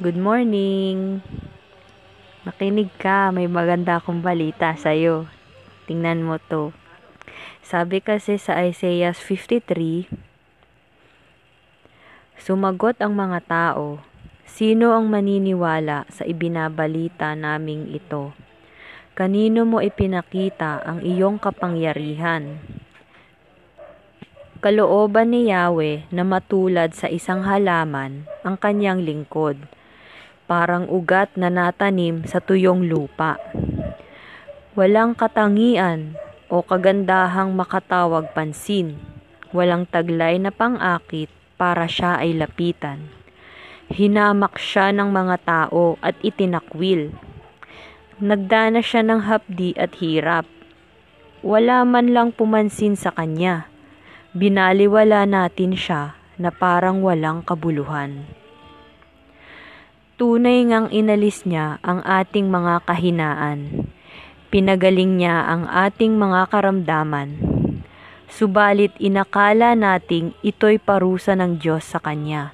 Good morning! Makinig ka, may maganda akong balita sa'yo. Tingnan mo to. Sabi kasi sa Isaiah 53, Sumagot ang mga tao, Sino ang maniniwala sa ibinabalita naming ito? Kanino mo ipinakita ang iyong kapangyarihan? Kalooban ni Yahweh na matulad sa isang halaman ang kanyang lingkod parang ugat na natanim sa tuyong lupa. Walang katangian o kagandahang makatawag pansin. Walang taglay na pang-akit para siya ay lapitan. Hinamak siya ng mga tao at itinakwil. Nagdana siya ng hapdi at hirap. Wala man lang pumansin sa kanya. Binaliwala natin siya na parang walang kabuluhan. Tunay ngang inalis niya ang ating mga kahinaan. Pinagaling niya ang ating mga karamdaman. Subalit inakala nating ito'y parusa ng Diyos sa Kanya.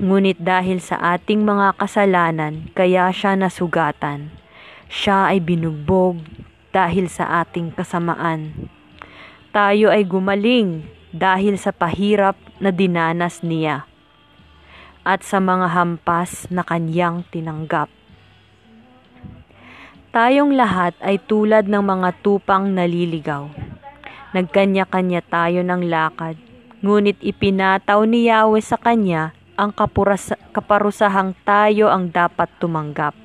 Ngunit dahil sa ating mga kasalanan, kaya siya nasugatan. Siya ay binugbog dahil sa ating kasamaan. Tayo ay gumaling dahil sa pahirap na dinanas niya at sa mga hampas na kanyang tinanggap. Tayong lahat ay tulad ng mga tupang naliligaw. Nagkanya-kanya tayo ng lakad, ngunit ipinataw ni Yahweh sa kanya ang kapuras- kaparusahang tayo ang dapat tumanggap.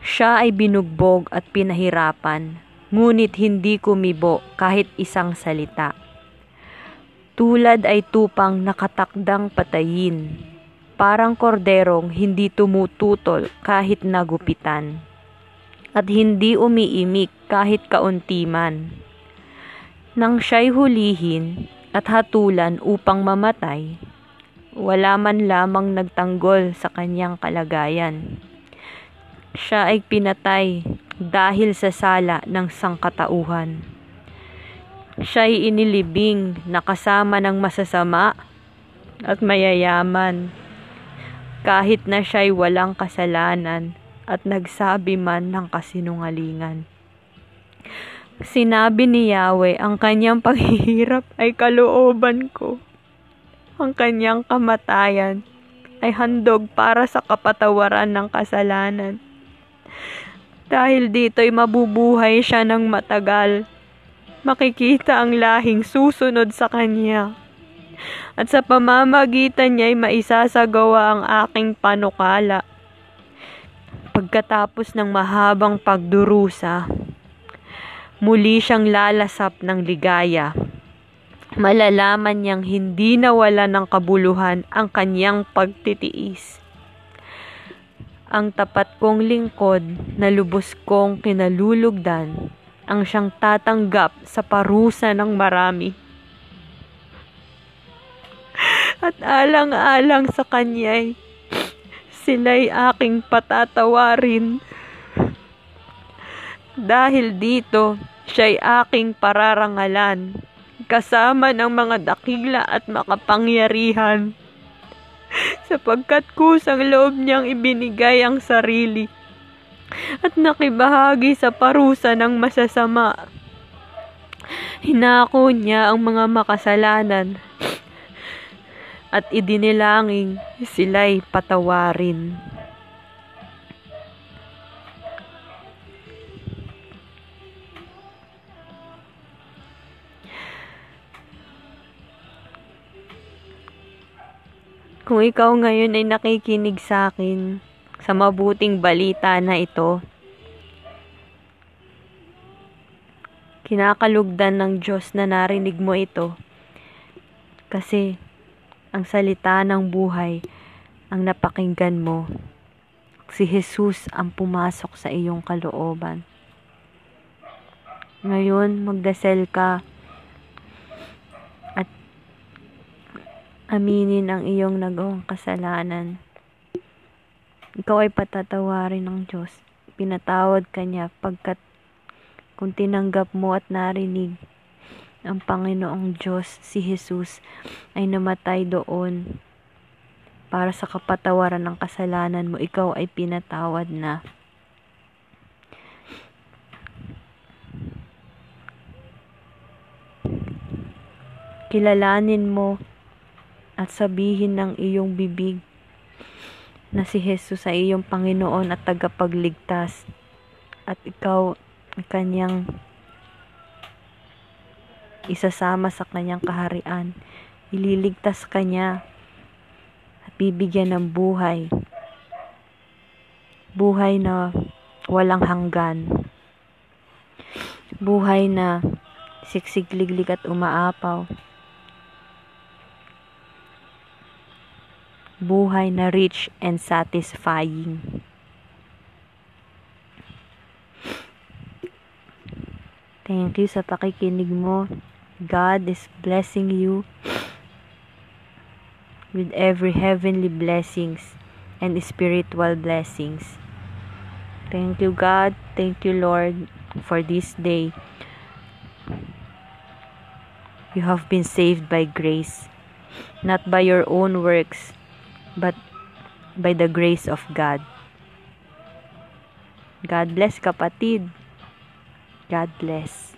Siya ay binugbog at pinahirapan, ngunit hindi kumibo kahit isang salita tulad ay tupang nakatakdang patayin, parang korderong hindi tumututol kahit nagupitan, at hindi umiimik kahit kaunti man. Nang siya'y hulihin at hatulan upang mamatay, wala man lamang nagtanggol sa kanyang kalagayan. Siya ay pinatay dahil sa sala ng sangkatauhan siya'y inilibing na kasama ng masasama at mayayaman, kahit na siya'y walang kasalanan at nagsabi man ng kasinungalingan. Sinabi ni Yahweh, ang kanyang paghihirap ay kalooban ko. Ang kanyang kamatayan ay handog para sa kapatawaran ng kasalanan. Dahil dito'y mabubuhay siya ng matagal makikita ang lahing susunod sa kanya. At sa pamamagitan niya'y maisasagawa ang aking panukala. Pagkatapos ng mahabang pagdurusa, muli siyang lalasap ng ligaya. Malalaman niyang hindi nawala ng kabuluhan ang kanyang pagtitiis. Ang tapat kong lingkod na lubos kong kinalulugdan ang siyang tatanggap sa parusa ng marami. At alang-alang sa kanya'y sila'y aking patatawarin. Dahil dito, siya'y aking pararangalan, kasama ng mga dakila at makapangyarihan. Sapagkat kusang loob niyang ibinigay ang sarili at nakibahagi sa parusa ng masasama. Hinako niya ang mga makasalanan at idinilangin sila'y patawarin. Kung ikaw ngayon ay nakikinig sa akin, sa mabuting balita na ito. Kinakalugdan ng Diyos na narinig mo ito kasi ang salita ng buhay ang napakinggan mo. Si Jesus ang pumasok sa iyong kalooban. Ngayon, magdasal ka at aminin ang iyong nagawang kasalanan. Ikaw ay patatawarin ng Diyos. Pinatawad ka niya pagkat kung tinanggap mo at narinig ang Panginoong Diyos, si Jesus, ay namatay doon para sa kapatawaran ng kasalanan mo, ikaw ay pinatawad na. Kilalanin mo at sabihin ng iyong bibig na si Jesus ay iyong Panginoon at tagapagligtas at ikaw ang kanyang isasama sa kanyang kaharian. Ililigtas ka niya at bibigyan ng buhay. Buhay na walang hanggan. Buhay na siksigliglig at umaapaw. Buhay na rich and satisfying. Thank you sa pakikinig mo. God is blessing you with every heavenly blessings and spiritual blessings. Thank you, God. Thank you, Lord, for this day. You have been saved by grace, not by your own works, but by the grace of God. God bless kapatid. God bless.